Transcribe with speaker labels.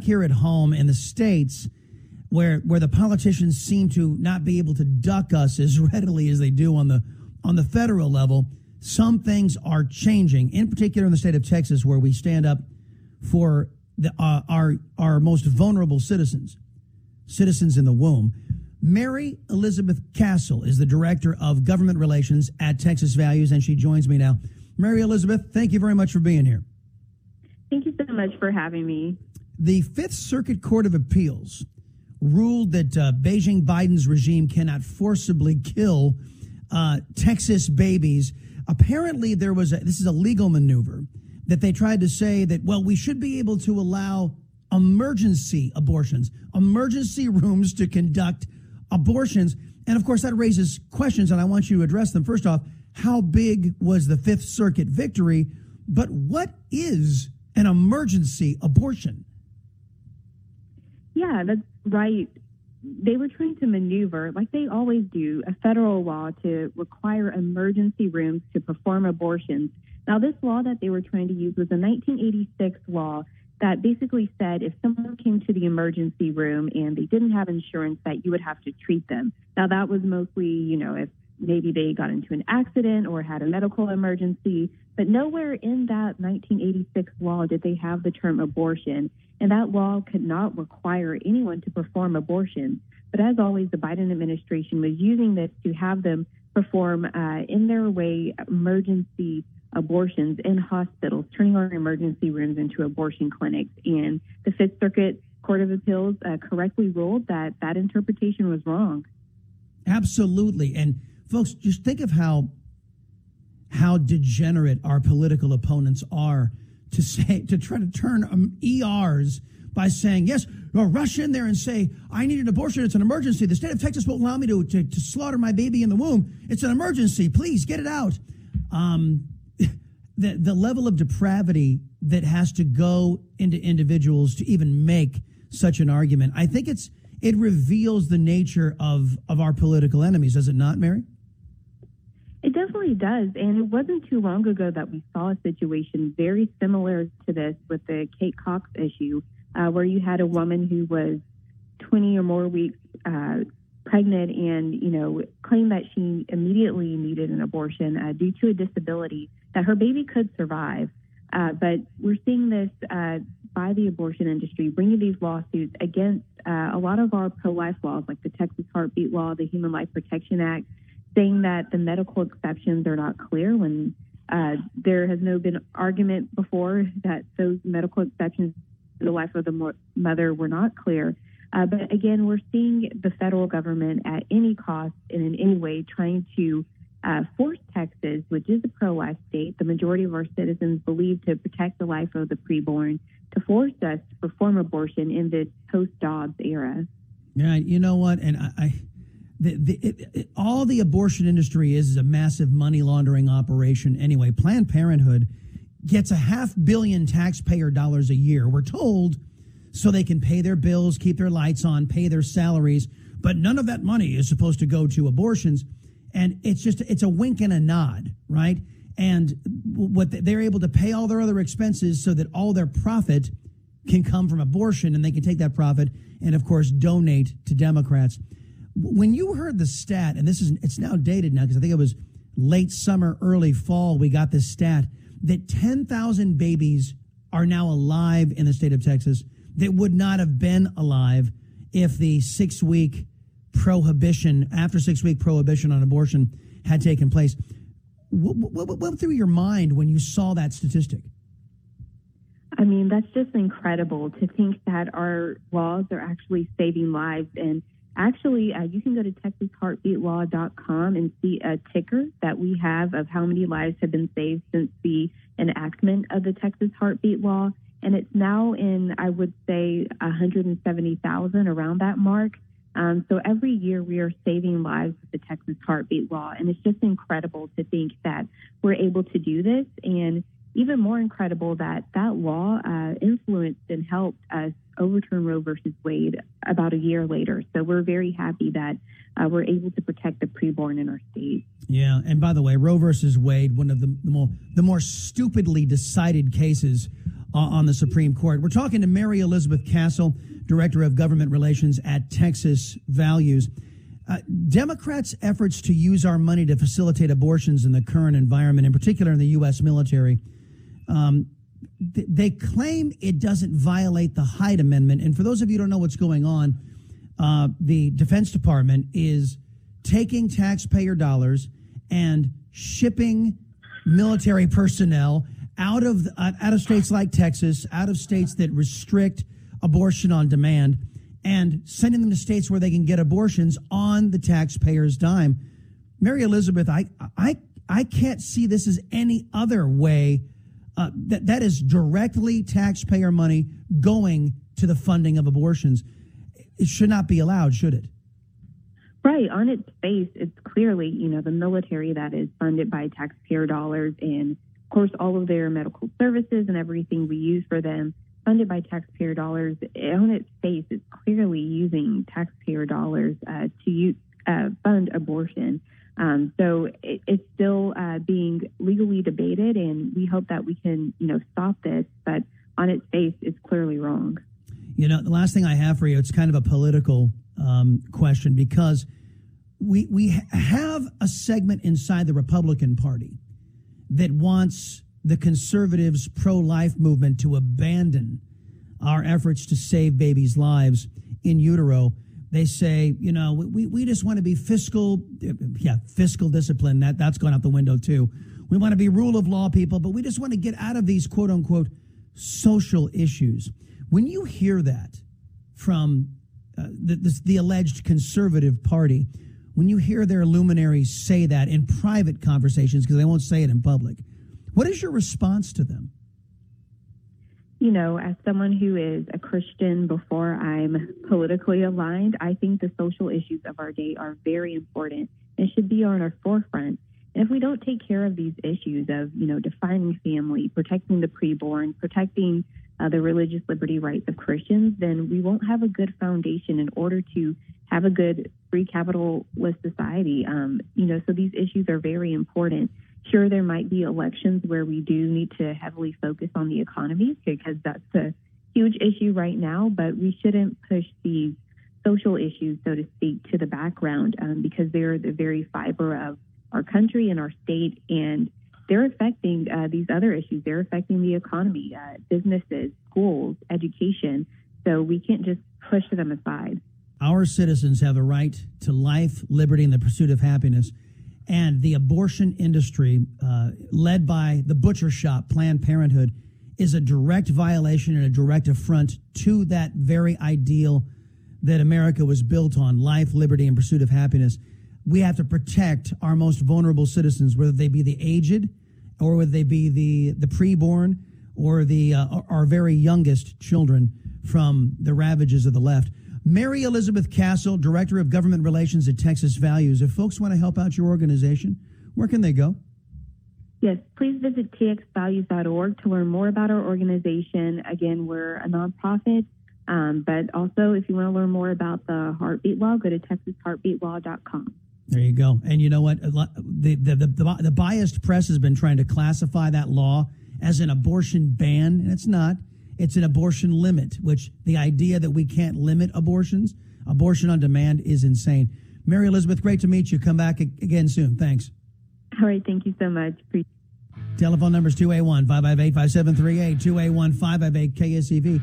Speaker 1: back here at home in the states, where where the politicians seem to not be able to duck us as readily as they do on the on the federal level, some things are changing. In particular, in the state of Texas, where we stand up for the, uh, our our most vulnerable citizens, citizens in the womb. Mary Elizabeth Castle is the director of government relations at Texas Values, and she joins me now. Mary Elizabeth, thank you very much for being here.
Speaker 2: Thank you so much for having me.
Speaker 1: The Fifth Circuit Court of Appeals ruled that uh, Beijing Biden's regime cannot forcibly kill uh, Texas babies. Apparently, there was a, this is a legal maneuver that they tried to say that well, we should be able to allow emergency abortions, emergency rooms to conduct abortions, and of course that raises questions, and I want you to address them. First off, how big was the Fifth Circuit victory? But what is an emergency abortion?
Speaker 2: Yeah, that's right. They were trying to maneuver, like they always do, a federal law to require emergency rooms to perform abortions. Now, this law that they were trying to use was a 1986 law that basically said if someone came to the emergency room and they didn't have insurance, that you would have to treat them. Now, that was mostly, you know, if maybe they got into an accident or had a medical emergency, but nowhere in that 1986 law did they have the term abortion. And that law could not require anyone to perform abortion. But as always, the Biden administration was using this to have them perform, uh, in their way, emergency abortions in hospitals, turning our emergency rooms into abortion clinics. And the Fifth Circuit Court of Appeals uh, correctly ruled that that interpretation was wrong.
Speaker 1: Absolutely. And folks, just think of how how degenerate our political opponents are to say to try to turn um, ERs by saying yes, or rush in there and say I need an abortion. It's an emergency. The state of Texas won't allow me to to, to slaughter my baby in the womb. It's an emergency. Please get it out. Um, the the level of depravity that has to go into individuals to even make such an argument. I think it's it reveals the nature of of our political enemies, does it not, Mary?
Speaker 2: It definitely does. And it wasn't too long ago that we saw a situation very similar to this with the Kate Cox issue, uh, where you had a woman who was 20 or more weeks uh, pregnant and, you know, claimed that she immediately needed an abortion uh, due to a disability that her baby could survive. Uh, but we're seeing this uh, by the abortion industry bringing these lawsuits against uh, a lot of our pro life laws, like the Texas Heartbeat Law, the Human Life Protection Act, saying that the medical exceptions are not clear when uh, there has no been argument before that those medical exceptions to the life of the mother were not clear. Uh, but again, we're seeing the federal government at any cost and in any way trying to uh, force Texas, which is a pro life state, the majority of our citizens believe to protect the life of the preborn, to force us to perform abortion in this post Dobbs era.
Speaker 1: Yeah, you know what? And I, I the, the, it, it, all the abortion industry is is a massive money laundering operation anyway. Planned Parenthood gets a half billion taxpayer dollars a year. We're told so they can pay their bills, keep their lights on, pay their salaries, but none of that money is supposed to go to abortions. And it's just it's a wink and a nod, right? And what they're able to pay all their other expenses so that all their profit can come from abortion and they can take that profit and of course donate to Democrats when you heard the stat, and this is it's now dated now because I think it was late summer, early fall, we got this stat that 10,000 babies are now alive in the state of Texas that would not have been alive if the six week prohibition, after six week prohibition on abortion had taken place. What, what, what went through your mind when you saw that statistic?
Speaker 2: I mean, that's just incredible to think that our laws are actually saving lives. And Actually, uh, you can go to TexasHeartbeatLaw.com and see a ticker that we have of how many lives have been saved since the enactment of the Texas Heartbeat Law. And it's now in, I would say, 170,000 around that mark. Um, so every year we are saving lives with the Texas Heartbeat Law. And it's just incredible to think that we're able to do this. And even more incredible that that law uh, influenced and helped us overturn Roe versus Wade about a year later. So we're very happy that uh, we're able to protect the preborn in our state.
Speaker 1: Yeah, and by the way, Roe versus Wade, one of the, the more the more stupidly decided cases uh, on the Supreme Court. We're talking to Mary Elizabeth Castle, Director of Government Relations at Texas Values. Uh, Democrats' efforts to use our money to facilitate abortions in the current environment, in particular in the U.S. military, um, th- they claim it doesn't violate the Hyde Amendment. And for those of you who don't know what's going on, uh, the Defense Department is taking taxpayer dollars and shipping military personnel out of uh, out of states like Texas, out of states that restrict abortion on demand, and sending them to states where they can get abortions on the taxpayer's dime. Mary Elizabeth, I I I can't see this as any other way. Uh, that that is directly taxpayer money going to the funding of abortions. It should not be allowed, should it?
Speaker 2: Right. On its face, it's clearly, you know, the military that is funded by taxpayer dollars and of course, all of their medical services and everything we use for them funded by taxpayer dollars. On its face, it's clearly using taxpayer dollars uh, to use, uh, fund abortion. Um, so it, it's still uh, being legally debated, and we hope that we can, you know, stop this. But on its face, it's clearly wrong.
Speaker 1: You know, the last thing I have for you, it's kind of a political um, question because we we have a segment inside the Republican Party that wants the conservatives pro life movement to abandon our efforts to save babies' lives in utero. They say, you know, we, we just want to be fiscal, yeah, fiscal discipline. That, that's gone out the window too. We want to be rule of law people, but we just want to get out of these quote unquote social issues. When you hear that from uh, the, the, the alleged conservative party, when you hear their luminaries say that in private conversations, because they won't say it in public, what is your response to them?
Speaker 2: You know, as someone who is a Christian before I'm politically aligned, I think the social issues of our day are very important and should be on our forefront. And if we don't take care of these issues of, you know, defining family, protecting the preborn, protecting uh, the religious liberty rights of Christians, then we won't have a good foundation in order to have a good free capitalist society. Um, you know, so these issues are very important. Sure, there might be elections where we do need to heavily focus on the economy because that's a huge issue right now, but we shouldn't push these social issues, so to speak, to the background um, because they're the very fiber of our country and our state, and they're affecting uh, these other issues. They're affecting the economy, uh, businesses, schools, education. So we can't just push them aside.
Speaker 1: Our citizens have a right to life, liberty, and the pursuit of happiness. And the abortion industry, uh, led by the butcher shop, Planned Parenthood, is a direct violation and a direct affront to that very ideal that America was built on life, liberty, and pursuit of happiness. We have to protect our most vulnerable citizens, whether they be the aged or whether they be the, the preborn or the, uh, our very youngest children from the ravages of the left. Mary Elizabeth Castle, Director of Government Relations at Texas Values. If folks want to help out your organization, where can they go?
Speaker 2: Yes, please visit txvalues.org to learn more about our organization. Again, we're a nonprofit, um, but also if you want to learn more about the heartbeat law, go to texasheartbeatlaw.com.
Speaker 1: There you go. And you know what? The, the, the, the, the biased press has been trying to classify that law as an abortion ban, and it's not. It's an abortion limit, which the idea that we can't limit abortions, abortion on demand, is insane. Mary Elizabeth, great to meet you. Come back again soon. Thanks.
Speaker 2: All right. Thank you so much.
Speaker 1: Telephone numbers 281 558 5738, 281 558 KSEV.